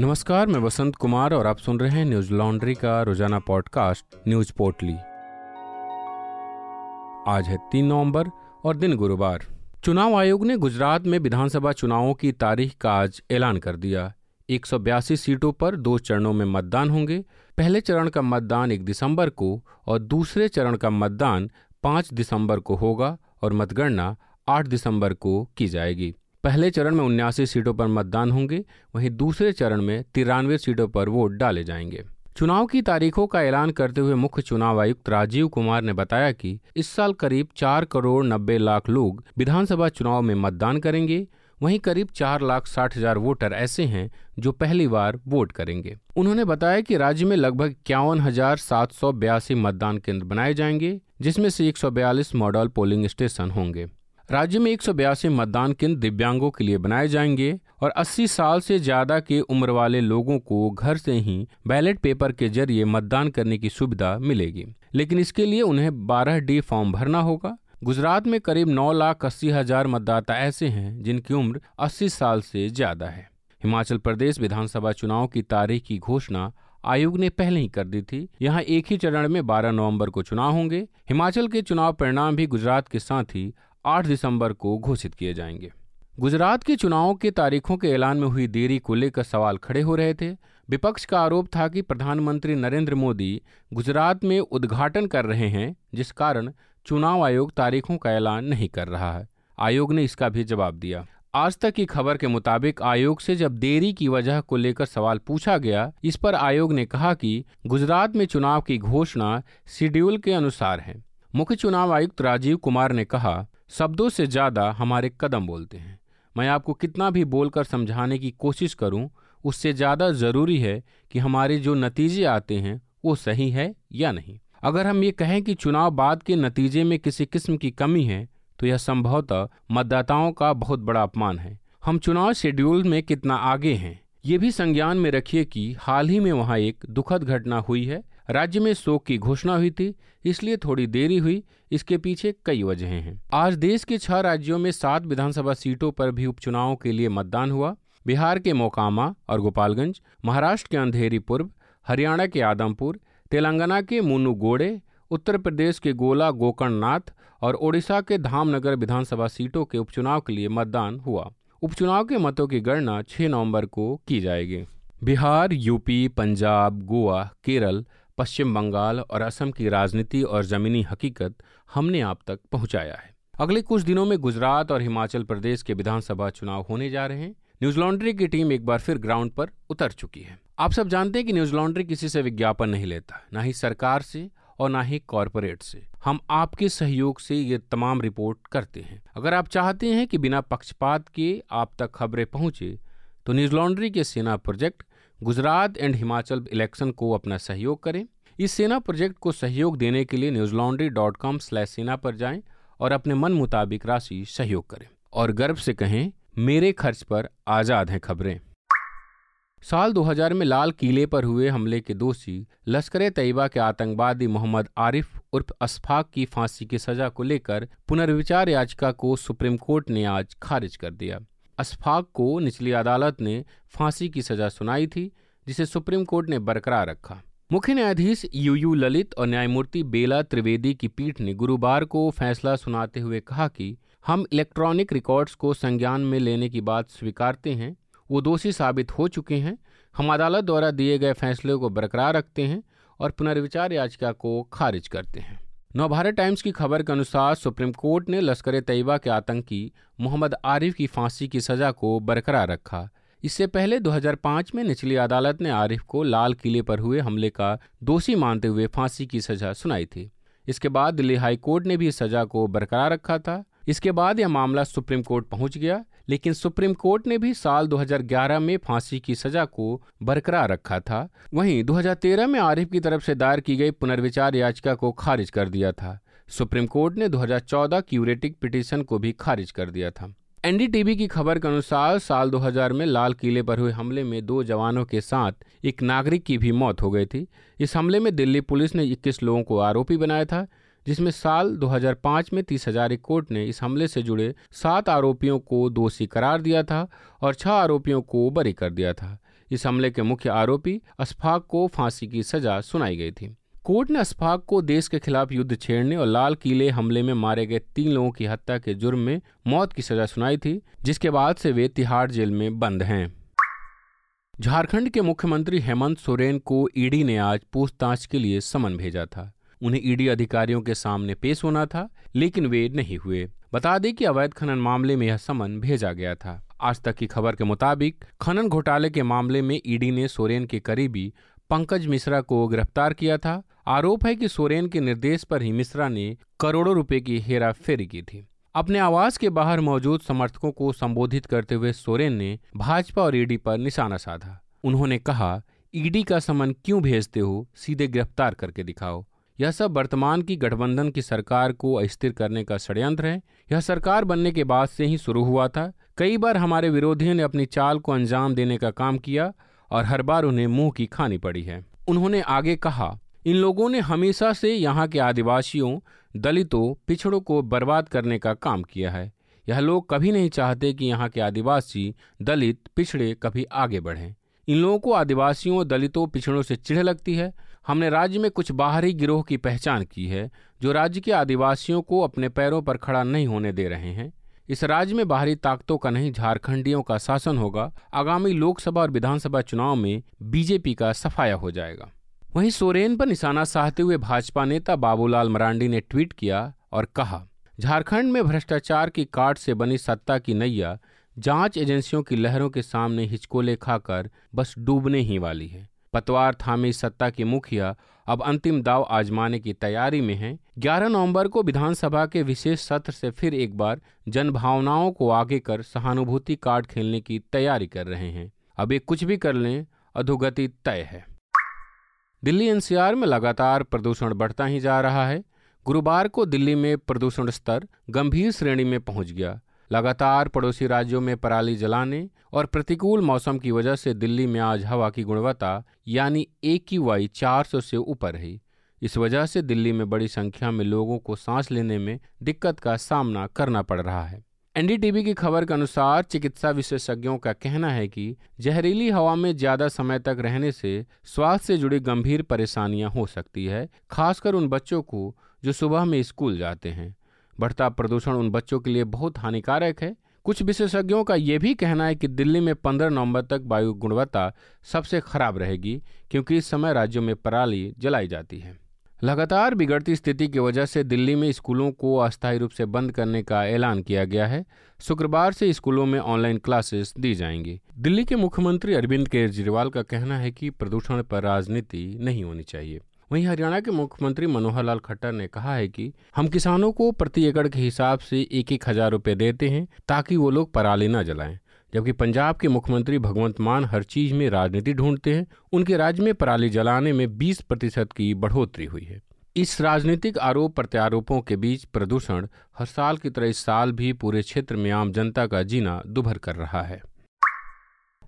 नमस्कार, मैं वसंत कुमार और आप सुन रहे हैं न्यूज़ लॉन्ड्री का रोज़ाना पॉडकास्ट, न्यूज़ पोर्टली। आज है तीन नवंबर और दिन गुरुवार। चुनाव आयोग ने गुजरात में विधानसभा चुनावों की तारीख का आज ऐलान कर दिया। एक सौ बयासी सीटों पर दो चरणों में मतदान होंगे। पहले चरण का मतदान एक दिसंबर को और दूसरे चरण का मतदान पाँच दिसंबर को होगा और मतगणना आठ दिसंबर को की जाएगी। पहले चरण में उन्यासी सीटों पर मतदान होंगे, वहीं दूसरे चरण में तिरानवे सीटों पर वोट डाले जाएँगे। चुनाव की तारीखों का ऐलान करते हुए मुख्य चुनाव आयुक्त राजीव कुमार ने बताया कि इस साल करीब चार करोड़ नब्बे लाख लोग विधानसभा चुनाव में मतदान करेंगे, वहीं करीब चार लाख साठ हज़ार वोटर ऐसे हैं जो पहली बार वोट करेंगे। उन्होंने बताया कि राज्य में लगभग इक्यावन हज़ार सात सौ बयासी मतदान केंद्र बनाए जाएँगे, जिसमें से एक सौ बयालीस मॉडल पोलिंग स्टेशन होंगे। राज्य में एक सौ बयासी मतदान केंद्र दिव्यांगों के लिए बनाए जाएँगे और 80 साल से ज़्यादा के उम्र वाले लोगों को घर से ही बैलेट पेपर के ज़रिए मतदान करने की सुविधा मिलेगी। लेकिन इसके लिए उन्हें 12 डी फॉर्म भरना होगा। गुजरात में करीब नौ लाख अस्सी हज़ार मतदाता ऐसे हैं जिनकी उम्र 80 साल से ज़्यादा है। हिमाचल प्रदेश विधानसभा चुनाव की तारीख की घोषणा आयोग ने पहले ही कर दी थी। यहाँ एक ही चरण में 12 नवंबर को चुनाव होंगे। हिमाचल के चुनाव परिणाम भी गुजरात के साथ ही 8 दिसंबर को घोषित किए जाएँगे। गुजरात के चुनावों के तारीखों के ऐलान में हुई देरी को लेकर सवाल खड़े हो रहे थे। विपक्ष का आरोप था कि प्रधानमंत्री नरेंद्र मोदी गुजरात में उद्घाटन कर रहे हैं, जिस कारण चुनाव आयोग तारीखों का ऐलान नहीं कर रहा है। आयोग ने इसका भी जवाब दिया। आज तक की खबर के मुताबिक आयोग से जब देरी की वजह को लेकर सवाल पूछा गया, इस पर आयोग ने कहा कि गुजरात में चुनाव की घोषणा शेड्यूल के अनुसार है। मुख्य चुनाव आयुक्त राजीव कुमार ने कहा शब्दों से ज़्यादा हमारे कदम बोलते हैं। मैं आपको कितना भी बोलकर समझाने की कोशिश करूँ, उससे ज़्यादा ज़रूरी है कि हमारे जो नतीजे आते हैं, वो सही है या नहीं। अगर हम ये कहें कि चुनाव बाद के नतीजे में किसी किस्म की कमी है तो यह संभवतः मतदाताओं का बहुत बड़ा अपमान है। हम चुनाव शेड्यूल में कितना आगे हैं, ये भी संज्ञान में रखिए कि हाल ही में वहाँ एक दुखद घटना हुई है। राज्य में शोक की घोषणा हुई थी, इसलिए थोड़ी देरी हुई, इसके पीछे कई वजहें हैं। आज देश के छह राज्यों में सात विधानसभा सीटों पर भी उपचुनावों के लिए मतदान हुआ। बिहार के मोकामा और गोपालगंज, महाराष्ट्र के अंधेरी पूर्व, हरियाणा के आदमपुर, तेलंगाना के मुन्नूगोड़े उत्तर प्रदेश के गोला गोकर्णनाथ और ओडिशा के धामनगर विधानसभा सीटों के उपचुनाव के लिए मतदान हुआ। उपचुनाव के मतों की गणना 6 नवंबर को की जाएगी। बिहार, यूपी, पंजाब, गोवा, केरल पश्चिम बंगाल और असम की राजनीति और जमीनी हकीकत हमने आप तक पहुँचाया है। अगले कुछ दिनों में गुजरात और हिमाचल प्रदेश के विधानसभा चुनाव होने जा रहे हैं। न्यूज़ लॉन्ड्री की टीम एक बार फिर ग्राउंड पर उतर चुकी है। आप सब जानते हैं कि न्यूज़ लॉन्ड्री किसी से विज्ञापन नहीं लेता, ना ही सरकार से और ना ही कॉरपोरेट से। हम आपके सहयोग से ये तमाम रिपोर्ट करते हैं। अगर आप चाहते हैं कि बिना पक्षपात के आप तक खबरें पहुँचे तो न्यूज़ लॉन्ड्री के Sena project Gujarat and Himachal election को अपना सहयोग करें। इस सेना प्रोजेक्ट को सहयोग देने के लिए Newslaundry dot com slash Sena पर जाएँ और अपने मन मुताबिक राशि सहयोग करें। और गर्व से कहें, मेरे खर्च पर आज़ाद हैं खबरें। साल 2000 में लाल किले पर हुए हमले के दोषी लश्कर तैयबा के आतंकवादी मोहम्मद आरिफ उर्फ़ असफाक की फांसी की सजा को लेकर पुनर्विचार याचिका को सुप्रीम कोर्ट ने आज खारिज कर दिया। अशफाक को निचली अदालत ने फांसी की सजा सुनाई थी, जिसे सुप्रीम कोर्ट ने बरकरार रखा। मुख्य न्यायाधीश यू यू ललित और न्यायमूर्ति बेला त्रिवेदी की पीठ ने गुरुवार को फैसला सुनाते हुए कहा कि हम इलेक्ट्रॉनिक रिकॉर्ड्स को संज्ञान में लेने की बात स्वीकारते हैं, वो दोषी साबित हो चुके हैं, हम अदालत द्वारा दिए गए फैसले को बरकरार रखते हैं और पुनर्विचार याचिका को खारिज करते हैं। नवभारत टाइम्स की खबर के अनुसार सुप्रीम कोर्ट ने लश्कर तैयबा के आतंकी मोहम्मद आरिफ की फांसी की सजा को बरकरार रखा। इससे पहले 2005 में निचली अदालत ने आरिफ को लाल किले पर हुए हमले का दोषी मानते हुए फांसी की सजा सुनाई थी। इसके बाद दिल्ली हाई कोर्ट ने भी सजा को बरकरार रखा था। इसके बाद यह मामला सुप्रीम कोर्ट पहुँच गया, लेकिन सुप्रीम कोर्ट ने भी साल 2011 में फांसी की सजा को बरकरार रखा था। वहीं 2013 में आरिफ की तरफ़ से दायर की गई पुनर्विचार याचिका को खारिज कर दिया था। सुप्रीम कोर्ट ने 2014 क्यूरेटिक पिटीशन को भी खारिज कर दिया था। एनडीटीवी की खबर के अनुसार साल 2000 में लाल किले पर हुए हमले में दो जवानों के साथ एक नागरिक की भी मौत हो गई थी। इस हमले में दिल्ली पुलिस ने 21 लोगों को आरोपी बनाया था। जिसमें साल 2005 में तीस हज़ार कोर्ट ने इस हमले से जुड़े सात आरोपियों को दोषी करार दिया था और छह आरोपियों को बरी कर दिया था। इस हमले के मुख्य आरोपी अशफाक को फांसी की सजा सुनाई गई थी। कोर्ट ने अशफाक को देश के खिलाफ युद्ध छेड़ने और लाल किले हमले में मारे गए तीन लोगों की हत्या के जुर्म में मौत की सजा सुनाई थी, जिसके बाद से वे तिहाड़ जेल में बंद हैं। झारखंड के मुख्यमंत्री हेमंत सोरेन को ईडी ने आज पूछताछ के लिए समन भेजा था। उन्हें ईडी अधिकारियों के सामने पेश होना था, लेकिन वे नहीं हुए। बता दें कि अवैध खनन मामले में यह समन भेजा गया था। आज तक की खबर के मुताबिक, खनन घोटाले के मामले में ईडी ने सोरेन के करीबी पंकज मिश्रा को गिरफ़्तार किया था। आरोप है कि सोरेन के निर्देश पर ही मिश्रा ने करोड़ों रुपए की हेरा फेरी की थी। अपने आवास के बाहर मौजूद समर्थकों को संबोधित करते हुए सोरेन ने भाजपा और ईडी पर निशाना साधा। उन्होंने कहा, ईडी का समन क्यों भेजते हो? सीधे गिरफ़्तार करके दिखाओ। यह सब वर्तमान की गठबंधन की सरकार को अस्थिर करने का षड्यंत्र है। यह सरकार बनने के बाद से ही शुरू हुआ था। कई बार हमारे विरोधियों ने अपनी चाल को अंजाम देने का काम किया और हर बार उन्हें मुँह की खानी पड़ी है। उन्होंने आगे कहा, इन लोगों ने हमेशा से यहाँ के आदिवासियों, दलितों, पिछड़ों को बर्बाद करने का काम किया है। यह लोग कभी नहीं चाहते कि यहाँ के आदिवासी, दलित, पिछड़े कभी आगे बढ़ें। इन लोगों को आदिवासियों, दलितों, पिछड़ों से चिढ़ लगती है। हमने राज्य में कुछ बाहरी गिरोह की पहचान की है, जो राज्य के आदिवासियों को अपने पैरों पर खड़ा नहीं होने दे रहे हैं। इस राज्य में बाहरी ताकतों का नहीं, झारखंडियों का शासन होगा। आगामी लोकसभा और विधानसभा चुनाव में बीजेपी का सफाया हो जाएगा। वहीं सोरेन पर निशाना साधते हुए भाजपा नेता बाबूलाल मरांडी ने ट्वीट किया और कहा, झारखंड में भ्रष्टाचार की काट से बनी सत्ता की नैया, जाँच एजेंसियों की लहरों के सामने हिचकोले खाकर बस डूबने ही वाली है। पतवार थामी सत्ता की मुखिया अब अंतिम दाव आजमाने की तैयारी में है। 11 नवंबर को विधानसभा के विशेष सत्र से फिर एक बार जनभावनाओं को आगे कर सहानुभूति कार्ड खेलने की तैयारी कर रहे हैं। अब ये कुछ भी कर लें, अधोगति तय है। दिल्ली एनसीआर में लगातार प्रदूषण बढ़ता ही जा रहा है। गुरुवार को दिल्ली में प्रदूषण स्तर गंभीर श्रेणी में पहुँच गया। लगातार पड़ोसी राज्यों में पराली जलाने और प्रतिकूल मौसम की वजह से दिल्ली में आज हवा की गुणवत्ता, यानी ए की वाई चार सौ से ऊपर रही इस वजह से दिल्ली में बड़ी संख्या में लोगों को सांस लेने में दिक्कत का सामना करना पड़ रहा है। एनडीटीवी की खबर के अनुसार चिकित्सा विशेषज्ञों का कहना है कि जहरीली हवा में ज़्यादा समय तक रहने से स्वास्थ्य से जुड़ी गंभीर परेशानियाँ हो सकती है, खासकर उन बच्चों को जो सुबह में स्कूल जाते हैं। बढ़ता प्रदूषण उन बच्चों के लिए बहुत हानिकारक है। कुछ विशेषज्ञों का यह भी कहना है कि दिल्ली में 15 नवंबर तक वायु गुणवत्ता सबसे खराब रहेगी, क्योंकि इस समय राज्यों में पराली जलाई जाती है। लगातार बिगड़ती स्थिति की वजह से दिल्ली में स्कूलों को अस्थायी रूप से बंद करने का ऐलान किया गया है। शुक्रवार से स्कूलों में ऑनलाइन क्लासेस दी जाएँगी। दिल्ली के मुख्यमंत्री अरविंद केजरीवाल का कहना है कि प्रदूषण पर राजनीति नहीं होनी चाहिए। वहीं हरियाणा के मुख्यमंत्री मनोहर लाल खट्टर ने कहा है कि हम किसानों को प्रति एकड़ के हिसाब से एक एक हज़ार रुपये देते हैं ताकि वो लोग पराली न जलाएँ। जबकि पंजाब के मुख्यमंत्री भगवंत मान हर चीज़ में राजनीति ढूंढते हैं। उनके राज्य में पराली जलाने में 20 प्रतिशत की बढ़ोतरी हुई है। इस राजनीतिक आरोप प्रत्यारोपों के बीच प्रदूषण हर साल की तरह इस साल भी पूरे क्षेत्र में आम जनता का जीना दुभर कर रहा है।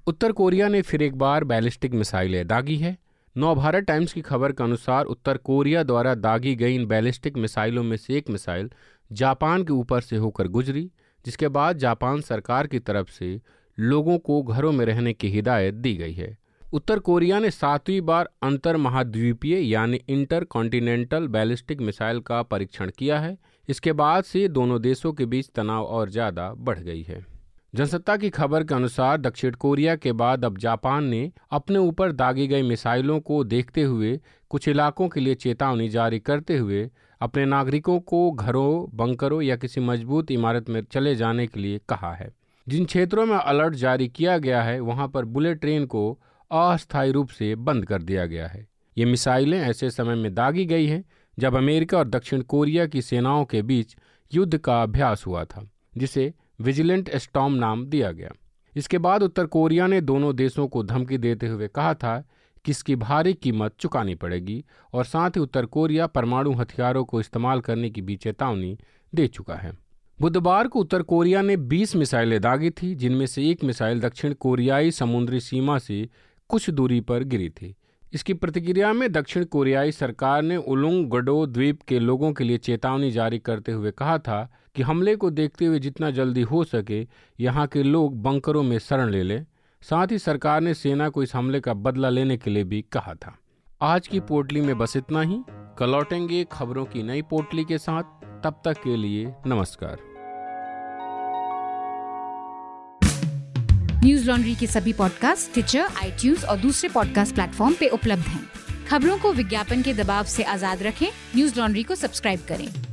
उत्तर कोरिया ने फिर एक बार बैलिस्टिक मिसाइलें दागी है। नव भारत टाइम्स की खबर के अनुसार उत्तर कोरिया द्वारा दागी गई इन बैलिस्टिक मिसाइलों में से एक मिसाइल जापान के ऊपर से होकर गुजरी, जिसके बाद जापान सरकार की तरफ़ से लोगों को घरों में रहने की हिदायत दी गई है। उत्तर कोरिया ने सातवीं बार अंतर महाद्वीपीय यानी इंटर कॉन्टिनेंटल बैलिस्टिक मिसाइल का परीक्षण किया है। इसके बाद से दोनों देशों के बीच तनाव और ज़्यादा बढ़ गई है। जनसत्ता की खबर के अनुसार दक्षिण कोरिया के बाद अब जापान ने अपने ऊपर दागी गई मिसाइलों को देखते हुए कुछ इलाकों के लिए चेतावनी जारी करते हुए अपने नागरिकों को घरों, बंकरों या किसी मज़बूत इमारत में चले जाने के लिए कहा है। जिन क्षेत्रों में अलर्ट जारी किया गया है, वहाँ पर बुलेट ट्रेन को अस्थायी रूप से बंद कर दिया गया है। ये मिसाइलें ऐसे समय में दागी गई हैं, जब अमेरिका और दक्षिण कोरिया की सेनाओं के बीच युद्ध का अभ्यास हुआ था, जिसे विजिलेंट स्टॉम नाम दिया गया। इसके बाद उत्तर कोरिया ने दोनों देशों को धमकी देते हुए कहा था कि इसकी भारी कीमत चुकानी पड़ेगी और साथ ही उत्तर कोरिया परमाणु हथियारों को इस्तेमाल करने की भी चेतावनी दे चुका है। बुधवार को उत्तर कोरिया ने 20 मिसाइलें दागी थी, जिनमें से एक मिसाइल दक्षिण कोरियाई समुद्री सीमा से कुछ दूरी पर गिरी थी। इसकी प्रतिक्रिया में दक्षिण कोरियाई सरकार ने उलुंग गडो द्वीप के लोगों के लिए चेतावनी जारी करते हुए कहा था कि हमले को देखते हुए जितना जल्दी हो सके, यहाँ के लोग बंकरों में शरण ले लें। साथ ही सरकार ने सेना को इस हमले का बदला लेने के लिए भी कहा था। आज की पोटली में बस इतना ही। कल लौटेंगे खबरों की नई पोटली के साथ। तब तक के लिए नमस्कार। न्यूज़ लॉन्ड्री के सभी पॉडकास्ट ट्विटर आई और दूसरे पॉडकास्ट प्लेटफॉर्म पे उपलब्ध हैं। खबरों को विज्ञापन के दबाव से आज़ाद रखें। न्यूज़ लॉन्ड्री को सब्सक्राइब करें।